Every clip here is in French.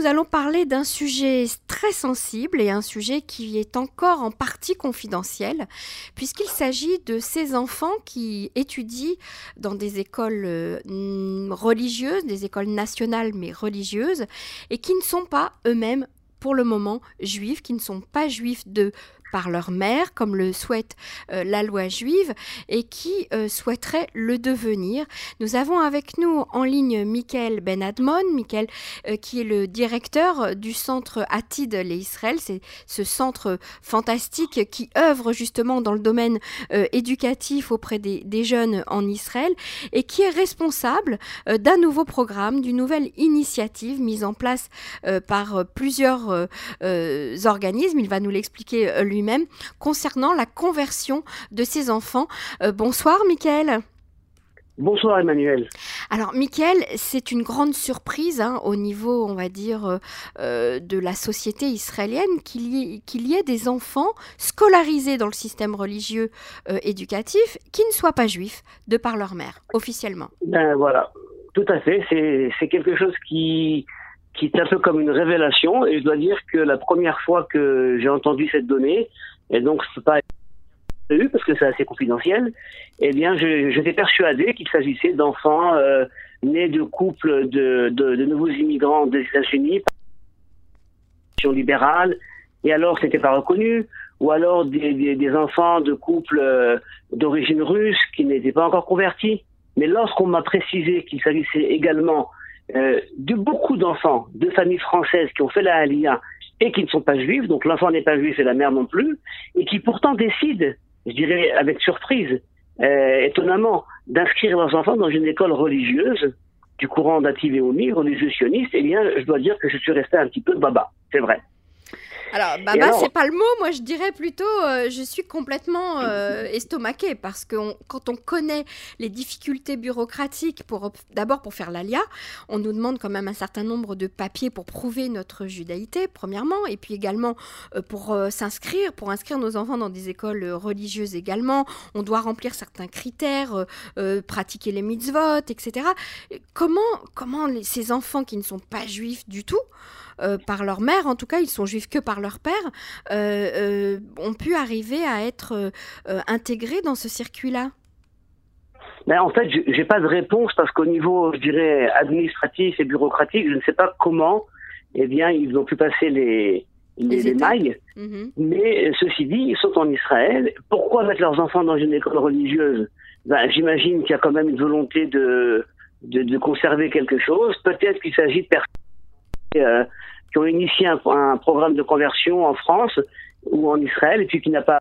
nous allons parler d'un sujet très sensible et un sujet qui est encore en partie confidentiel, puisqu'il s'agit de ces enfants qui étudient dans des écoles euh, religieuses, des écoles nationales mais religieuses, et qui ne sont pas eux-mêmes pour le moment juifs, qui ne sont pas juifs de par leur mère, comme le souhaite euh, la loi juive, et qui euh, souhaiteraient le devenir. Nous avons avec nous en ligne Michael Ben Admon, Michael euh, qui est le directeur du centre Atid les Israël, c'est ce centre fantastique qui œuvre justement dans le domaine éducatif auprès des, des, jeunes en Israël et qui est responsable d'un nouveau programme, d'une nouvelle initiative mise en place par plusieurs organismes. Il va nous l'expliquer lui même concernant la conversion de ses enfants. Euh, bonsoir, Michael. Bonsoir Emmanuel. Alors Michael, c'est une grande surprise hein, au niveau, on va dire, euh, euh, de la société israélienne qu'il y, ait des enfants scolarisés dans le système religieux éducatif qui ne soient pas juifs de par leur mère, officiellement. Ben voilà, tout à fait. C'est quelque chose qui, qui est un peu comme une révélation. Et je dois dire que la première fois que j'ai entendu cette donnée, et donc c'est pas eu parce que c'est assez confidentiel, eh bien, j'étais persuadé qu'il s'agissait d'enfants euh, nés de couples de, de, de, nouveaux immigrants des États-Unis, libérale, et alors c'était pas reconnu, ou alors des, des, des enfants de couples euh, d'origine russe qui n'étaient pas encore convertis. Mais lorsqu'on m'a précisé qu'il s'agissait également euh, de beaucoup d'enfants de familles françaises qui ont fait la Aliyah et qui ne sont pas juifs, donc l'enfant n'est pas juif et la mère non plus, et qui pourtant décident, je dirais avec surprise, euh, étonnamment, d'inscrire leurs enfants dans une école religieuse du courant d'Ativéomi, religieux sioniste, eh bien, je dois dire que je suis resté un petit peu baba, c'est vrai. Alors, baba, c'est pas le mot. Moi, je dirais plutôt, euh, je suis complètement euh, estomaquée parce que quand on connaît les difficultés bureaucratiques, pour d'abord pour faire l'ALIA, on nous demande quand même un certain nombre de papiers pour prouver notre judaïté, premièrement, et puis également euh, pour s'inscrire, pour inscrire nos enfants dans des écoles religieuses également. On doit remplir certains critères, pratiquer les mitzvot, etc. Comment, comment ces enfants qui ne sont pas juifs du tout, euh, par leur mère, en tout cas ils sont juifs que par leur père, euh, euh, ont pu arriver à être intégrés dans ce circuit-là? Mais en fait, j'ai pas de réponse parce qu'au niveau, je dirais, administratif et bureaucratique, je ne sais pas comment, eh bien, ils ont pu passer les, les, mailles. Mhm. Mais ceci dit, ils sont en Israël. Pourquoi mettre leurs enfants dans une école religieuse? Ben, J'imagine qu'il y a quand même une volonté de, de, de conserver quelque chose. Peut-être qu'il s'agit de personnes qui ont initié un, un, programme de conversion en France ou en Israël et puis qui n'a pas.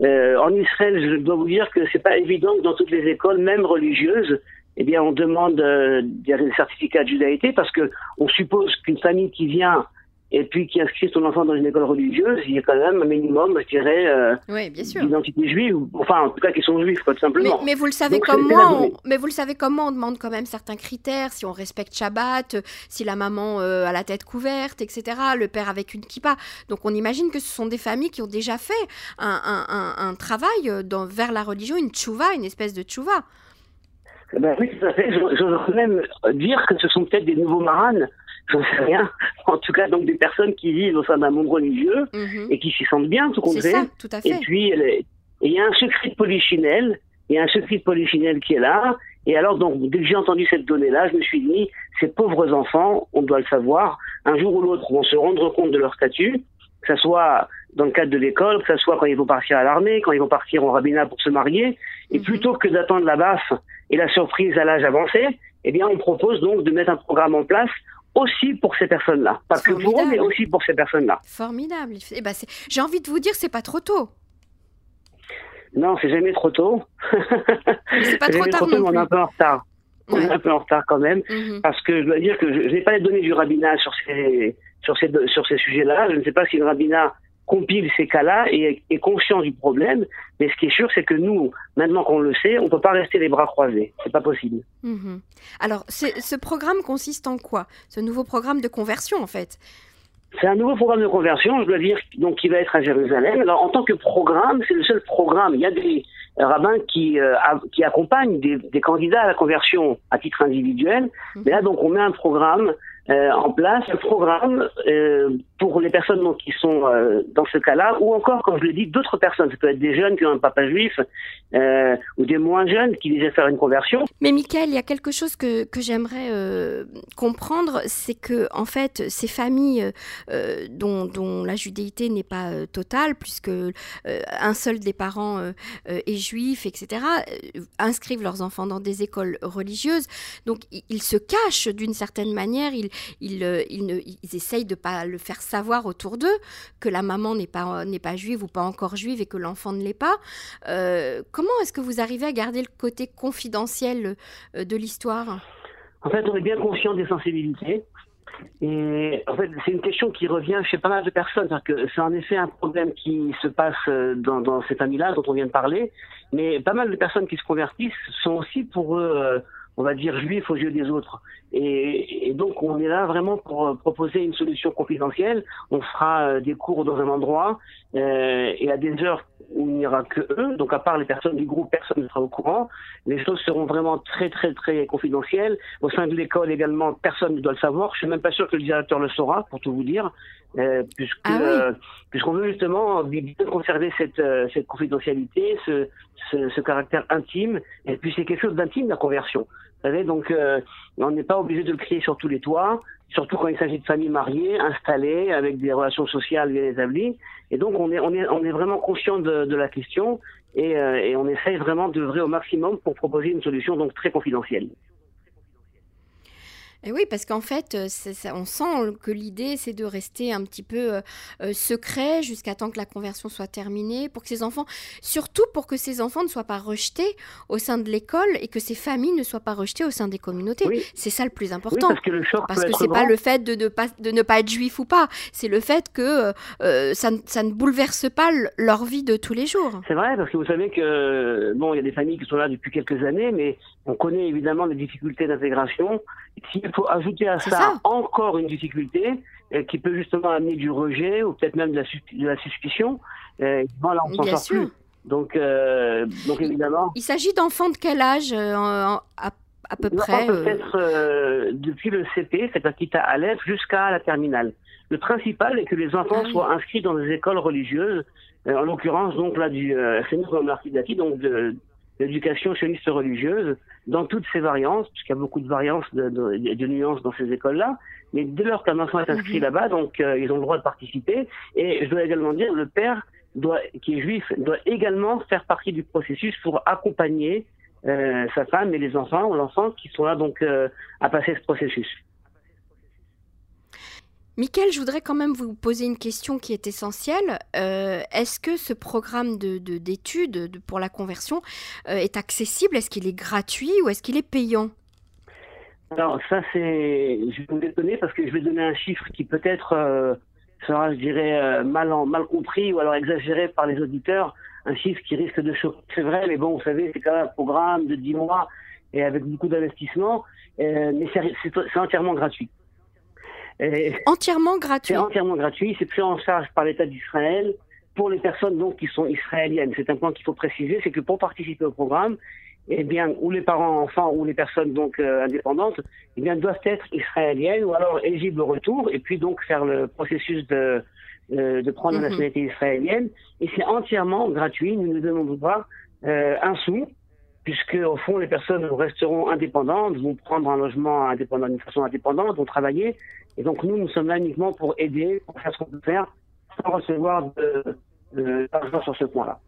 Euh, en Israël, je dois vous dire que c'est pas évident que dans toutes les écoles, même religieuses, eh bien, on demande euh, des certificats de judaïté parce que on suppose qu'une famille qui vient et puis qui inscrit son enfant dans une école religieuse, il y a quand même un minimum, je dirais, euh, oui, bien sûr. d'identité juive, enfin en tout cas qui sont juifs, quoi, tout simplement. Mais, mais vous le savez comme moi, on, mais vous le savez comment on demande quand même certains critères, si on respecte Shabbat, si la maman euh, a la tête couverte, etc., le père avec une kippa. Donc on imagine que ce sont des familles qui ont déjà fait un, un, un, travail euh, dans, vers la religion, une tchouva, une espèce de tchouva. Eh ben oui, tout à fait. Même dire que ce sont peut-être des nouveaux maranes j'en sais rien. En tout cas, donc des personnes qui vivent au sein d'un monde religieux mhm. et qui s'y sentent bien, tout compte fait. tout à fait. Et puis, il y a un secret de polychinelle, il y a un secret de polychinelle qui est là. Et alors, donc, dès que j'ai entendu cette donnée-là, je me suis dit, ces pauvres enfants, on doit le savoir, un jour ou l'autre vont se rendre compte de leur statut, que ce soit dans le cadre de l'école, que ce soit quand ils vont partir à l'armée, quand ils vont partir au rabbinat pour se marier. Et mhm. plutôt que d'attendre la baffe et la surprise à l'âge avancé, eh bien, on propose donc de mettre un programme en place aussi pour ces personnes-là. Pas que pour eux, mais aussi pour ces personnes-là. Formidable. Eh ben, J'ai envie de vous dire, c'est pas trop tôt. Non, c'est jamais trop tôt. C'est pas trop tard. on est un peu en retard. On est un peu en retard quand même. Mhm. Parce que je dois dire que je n'ai pas les données du rabbinat sur ces, sur ces, sur ces sujets-là. Je ne sais pas si le rabbinat compile ces cas-là et est conscient du problème. Mais ce qui est sûr, c'est que nous, maintenant qu'on le sait, on ne peut pas rester les bras croisés. C'est pas possible. Mhm. Alors, ce programme consiste en quoi? Ce nouveau programme de conversion, en fait? C'est un nouveau programme de conversion, je dois dire, donc qui va être à Jérusalem. Alors, en tant que programme, c'est le seul programme. Il y a des rabbins qui, euh, qui accompagnent des, des, candidats à la conversion à titre individuel. Mhm. Mais là, donc, on met un programme euh, en place un programme euh, pour les personnes donc, qui sont euh, dans ce cas-là, ou encore, comme je l'ai dit, d'autres personnes. Ça peut être des jeunes qui ont un papa juif, ou des moins jeunes qui désirent faire une conversion. Mais Michael, il y a quelque chose que, que j'aimerais comprendre, c'est que en fait, ces familles dont, dont, la judéité n'est pas totale, puisque un seul des parents est juif, etc., inscrivent leurs enfants dans des écoles religieuses, donc ils se cachent d'une certaine manière, ils, ils, euh, ils, essayent de ne pas le faire savoir autour d'eux que la maman n'est pas, n'est pas juive ou pas encore juive et que l'enfant ne l'est pas. Euh, comment est-ce que vous arrivez à garder le côté confidentiel euh, de l'histoire? En fait, on est bien conscient des sensibilités. Et en fait, c'est une question qui revient chez pas mal de personnes. C'est en effet un problème qui se passe dans, dans ces familles-là dont on vient de parler. Mais pas mal de personnes qui se convertissent sont aussi pour eux on va dire, juif aux yeux des autres. Et, donc, on est là vraiment pour euh, proposer une solution confidentielle. On fera euh, des cours dans un endroit euh, et à des heures où il n'y aura que eux. Donc, à part les personnes du groupe, personne ne sera au courant. Les choses seront vraiment très, très, très confidentielles. Au sein de l'école également, personne ne doit le savoir. Je suis même pas sûr que le directeur le saura, pour tout vous dire, puisque ah puisqu'on veut justement bien conserver cette, cette confidentialité, ce, ce, ce caractère intime. Et puis, c'est quelque chose d'intime la conversion. Vous savez, donc euh, on n'est pas obligé de le crier sur tous les toits, surtout quand il s'agit de familles mariées, installées, avec des relations sociales bien établies. Et donc on est, on est, on est vraiment conscient de, de la question et, euh, et on essaye vraiment d'œuvrer au maximum pour proposer une solution donc très confidentielle. Et oui, parce qu'en fait, euh, on sent que l'idée, c'est de rester un petit peu euh, euh, secret jusqu'à temps que la conversion soit terminée, pour que ces enfants, surtout pour que ces enfants ne soient pas rejetés au sein de l'école et que ces familles ne soient pas rejetées au sein des communautés. C'est ça le plus important. parce que le choc Parce que c'est pas le fait de ne pas, de ne pas être juif ou pas, c'est le fait que ça, ça, ne bouleverse pas leur vie de tous les jours. C'est vrai, parce que vous savez que, bon, il y a des familles qui sont là depuis quelques années, mais on connaît évidemment les difficultés d'intégration. S'il faut ajouter à ça, encore une difficulté euh, qui peut justement amener du rejet ou peut-être même de la, suspicion, euh, voilà, on s'en sort plus. Donc, euh, donc évidemment. Il s'agit d'enfants de quel âge à, à, peu près Peut-être depuis le CP, c'est-à-dire à Aleph, jusqu'à la terminale. Le principal est que les enfants ah soient inscrits dans des écoles religieuses, en l'occurrence donc là du euh, donc de, l'éducation sioniste religieuse dans toutes ses variantes, puisqu'il y a beaucoup de variances, de, de, nuances dans ces écoles-là. Mais dès lors qu'un enfant est inscrit mhm. là-bas, donc euh, ils ont le droit de participer. Et je dois également dire, le père doit, qui est juif doit également faire partie du processus pour accompagner euh, sa femme et les enfants ou l'enfant qui sont là donc euh, à passer ce processus. Michael, je voudrais quand même vous poser une question qui est essentielle. Euh, est-ce que ce programme d'études de, pour la conversion euh, est accessible? Est-ce qu'il est gratuit ou est-ce qu'il est payant? Alors ça, c'est, je vais vous étonner parce que je vais donner un chiffre qui peut-être euh, sera, je dirais, mal, mal compris ou alors exagéré par les auditeurs. Un chiffre qui risque de choquer. C'est vrai, mais bon, vous savez, c'est quand même un programme de 10 mois et avec beaucoup d'investissement, mais c'est entièrement gratuit entièrement gratuit. C'est entièrement gratuit. C'est pris en charge par l'État d'Israël pour les personnes donc qui sont israéliennes. C'est un point qu'il faut préciser, c'est que pour participer au programme, eh bien, ou les parents enfants ou les personnes donc euh, indépendantes, eh bien, doivent être israéliennes ou alors éligibles au retour et puis donc faire le processus de euh, de prendre la mhm. nationalité israélienne. Et c'est entièrement gratuit. Nous ne demandons pas euh, un sou puisque au fond les personnes resteront indépendantes, vont prendre un logement indépendant d'une façon indépendante, vont travailler, et donc nous, nous sommes là uniquement pour aider, pour faire ce qu'on peut faire, sans recevoir d'argent sur ce point-là.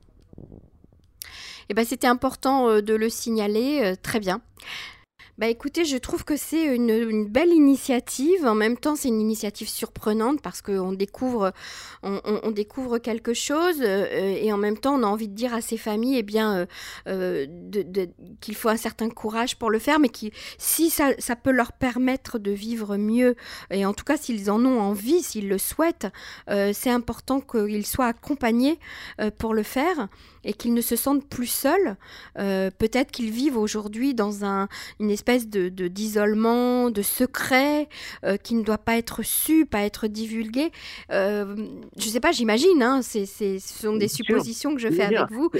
Eh ben, c'était important euh, de le signaler, euh, très bien. Bah écoutez, je trouve que c'est une, belle initiative. En même temps, c'est une initiative surprenante parce qu'on découvre, on, découvre quelque chose euh, et en même temps, on a envie de dire à ces familles, eh bien, euh, euh, qu'il faut un certain courage pour le faire, mais qui, si ça, peut leur permettre de vivre mieux et en tout cas, s'ils en ont envie, s'ils le souhaitent, c'est important qu'ils soient accompagnés pour le faire et qu'ils ne se sentent plus seuls. Peut-être qu'ils vivent aujourd'hui dans un, une espèce espèce de d'isolement, de, secret euh, qui ne doit pas être su, pas être divulgué. Euh, je ne sais pas, j'imagine, hein, c'est, ce sont des suppositions que je fais avec vous.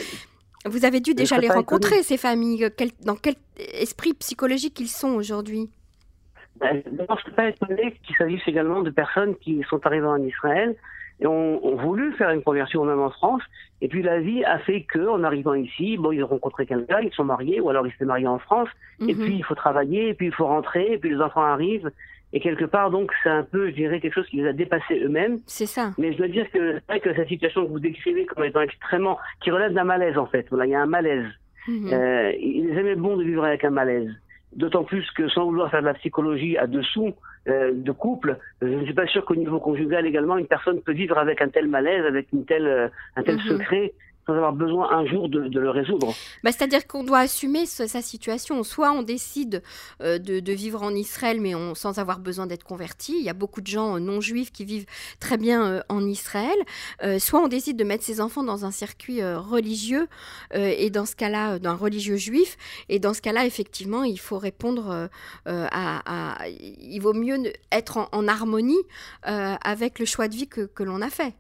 Vous avez dû déjà les rencontrer, ces familles. dans quel esprit psychologique ils sont aujourd'hui? Ben, je ne suis pas étonné qu'il s'agisse également de personnes qui sont arrivées en Israël et ont, voulu faire une conversion même en France. Et puis la vie a fait que, en arrivant ici, bon, ils ont rencontré quelqu'un, ils sont mariés, ou alors ils s'étaient mariés en France. Et mhm. puis il faut travailler, et puis il faut rentrer, et puis les enfants arrivent. Et quelque part, donc, c'est un peu, je dirais, quelque chose qui les a dépassés eux-mêmes. C'est ça. Mais je dois dire que c'est vrai que cette situation que vous décrivez comme étant extrêmement, qui relève d'un malaise en fait. Voilà, il y a un malaise. Mhm. Euh, il est jamais bon de vivre avec un malaise. D'autant plus que sans vouloir faire de la psychologie à dessous euh, de couple, je ne suis pas sûr qu'au niveau conjugal également, une personne peut vivre avec un tel malaise, avec une telle, euh, un tel mhm. secret, sans avoir besoin un jour de, le résoudre. Bah, C'est-à-dire qu'on doit assumer sa situation. Soit on décide euh, de, vivre en Israël, mais sans avoir besoin d'être converti. Il y a beaucoup de gens euh, non juifs qui vivent très bien euh, en Israël. soit on décide de mettre ses enfants dans un circuit religieux, et dans ce cas-là, d'un religieux juif. Et dans ce cas-là, effectivement, il faut répondre à, Il vaut mieux être en, harmonie avec le choix de vie que l'on a fait.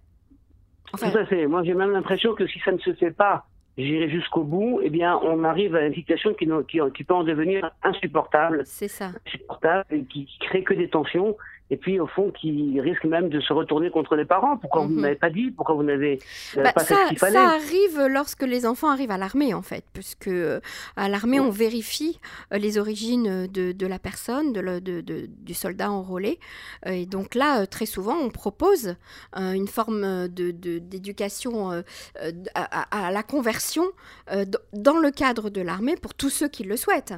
Tout à fait. Moi, j'ai même l'impression que si ça ne se fait pas, j'irai jusqu'au bout, eh bien, on arrive à une situation qui, qui, qui peut en devenir insupportable. C'est ça. Insupportable et qui, qui crée que des tensions et puis au fond qui risque même de se retourner contre les parents. Pourquoi vous ne mhm. m'avez pas dit? Pourquoi vous n'avez euh, bah, pas ça, fait ce qu'il fallait? Ça arrive lorsque les enfants arrivent à l'armée en fait, puisque euh, à l'armée on vérifie euh, les origines de, de la personne, de, de, de, du soldat enrôlé. Et donc là, très souvent, on propose une forme d'éducation à, à, la conversion dans le cadre de l'armée pour tous ceux qui le souhaitent.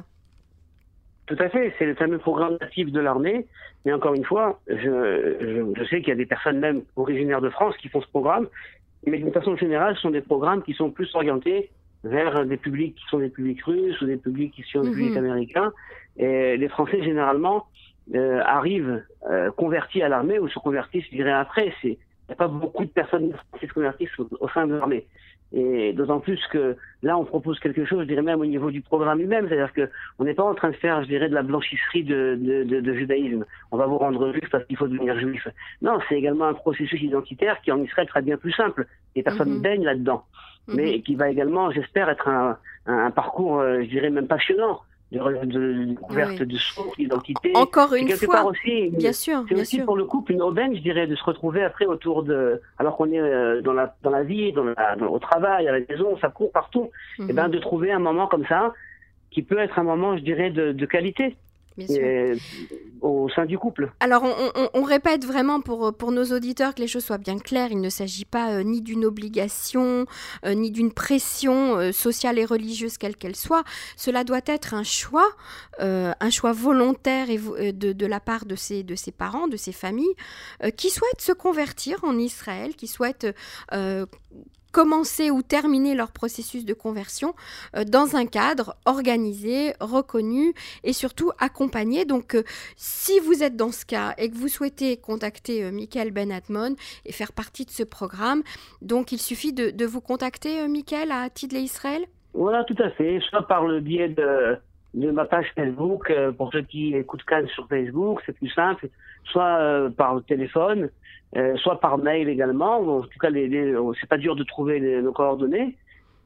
Tout à fait, c'est le fameux programme natif de l'armée. Mais encore une fois, je, je, sais qu'il y a des personnes même originaires de France qui font ce programme, mais d'une façon générale, ce sont des programmes qui sont plus orientés vers des publics qui sont des publics russes ou des publics qui sont des publics mhm. américains. Et les Français, généralement, euh, arrivent euh, convertis à l'armée ou se convertissent, je dirais, après. Il n'y a pas beaucoup de personnes qui se convertissent au sein de l'armée. Et d'autant plus que là, on propose quelque chose, je dirais même au niveau du programme lui-même, c'est-à-dire que on n'est pas en train de faire, je dirais, de la blanchisserie de, de, de, de judaïsme. On va vous rendre juif parce qu'il faut devenir juif. Non, c'est également un processus identitaire qui en Israël sera bien plus simple. Et personne ne baigne là-dedans, mhm. mais qui va également, j'espère, être un, un, parcours, euh, je dirais même passionnant de, de découverte de source, d'identité. Encore une fois, aussi, bien sûr. C'est aussi pour le couple une aubaine, je dirais, de se retrouver après autour de, alors qu'on est euh, dans la dans la vie, dans, la, dans au travail, à la maison, ça court partout, et eh ben mhm. de trouver un moment comme ça qui peut être un moment, je dirais, de, de qualité au sein du couple. Alors, on, répète vraiment pour, pour nos auditeurs que les choses soient bien claires. Il ne s'agit pas euh, ni d'une obligation, euh, ni d'une pression euh, sociale et religieuse, quelle qu'elle soit. Cela doit être un choix, un choix volontaire et, de, de, la part de ses, de ses parents, de ses familles, qui souhaitent se convertir en Israël, qui souhaitent commencer ou terminer leur processus de conversion euh, dans un cadre organisé, reconnu et surtout accompagné. Donc euh, si vous êtes dans ce cas et que vous souhaitez contacter euh, Michael Ben et faire partie de ce programme, donc il suffit de, vous contacter Michael à Tidley Israël? Voilà, tout à fait, soit par le biais de, ma page Facebook, pour ceux qui écoutent Cannes sur Facebook, c'est plus simple, soit par le téléphone, euh, soit par mail également. En tout cas, les, les c'est pas dur de trouver nos coordonnées.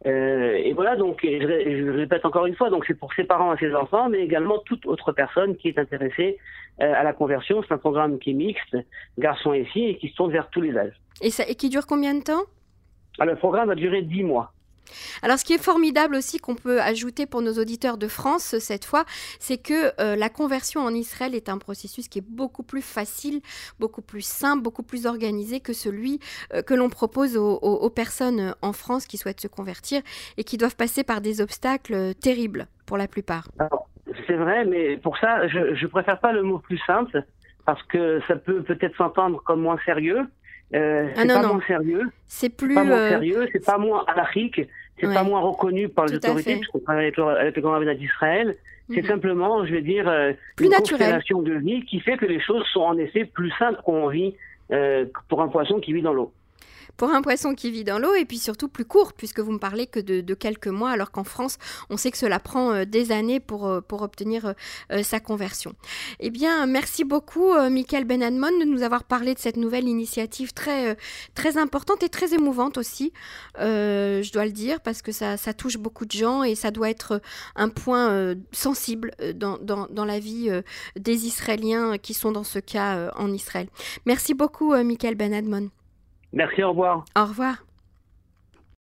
Euh, et voilà, donc, je, je, répète encore une fois, donc c'est pour ses parents et ses enfants, mais également toute autre personne qui est intéressée euh, à la conversion. C'est un programme qui est mixte, garçons et filles, et qui se tourne vers tous les âges. Et, ça, et qui dure combien de temps? Alors, Le programme va durer 10 mois. Alors ce qui est formidable aussi qu'on peut ajouter pour nos auditeurs de France cette fois, c'est que euh, la conversion en Israël est un processus qui est beaucoup plus facile, beaucoup plus simple, beaucoup plus organisé que celui euh, que l'on propose aux, personnes en France qui souhaitent se convertir et qui doivent passer par des obstacles euh, terribles pour la plupart. C'est vrai, mais pour ça, je ne préfère pas le mot plus simple parce que ça peut peut-être s'entendre comme moins sérieux. Euh, ah c'est pas moins sérieux. C'est plus. Pas moins sérieux, c'est pas moins anarchique c'est pas moins reconnu par les autorités, puisqu'on travaille avec, avec le gouvernement d'Israël. C'est mhm. simplement, je vais dire, euh, plus une constellation de vie qui fait que les choses sont en effet plus simples qu'on vit euh, pour un poisson qui vit dans l'eau. Pour un poisson qui vit dans l'eau et puis surtout plus courte puisque vous me parlez que de, quelques mois alors qu'en France on sait que cela prend euh, des années pour, euh, pour obtenir euh, sa conversion. Eh bien merci beaucoup Michael Benadmon de nous avoir parlé de cette nouvelle initiative très, très importante et très émouvante aussi, je dois le dire parce que ça, ça, touche beaucoup de gens et ça doit être un point sensible dans, dans, dans, la vie des Israéliens qui sont dans ce cas en Israël. Merci beaucoup Michael Benadmon. Merci, au revoir. Au revoir.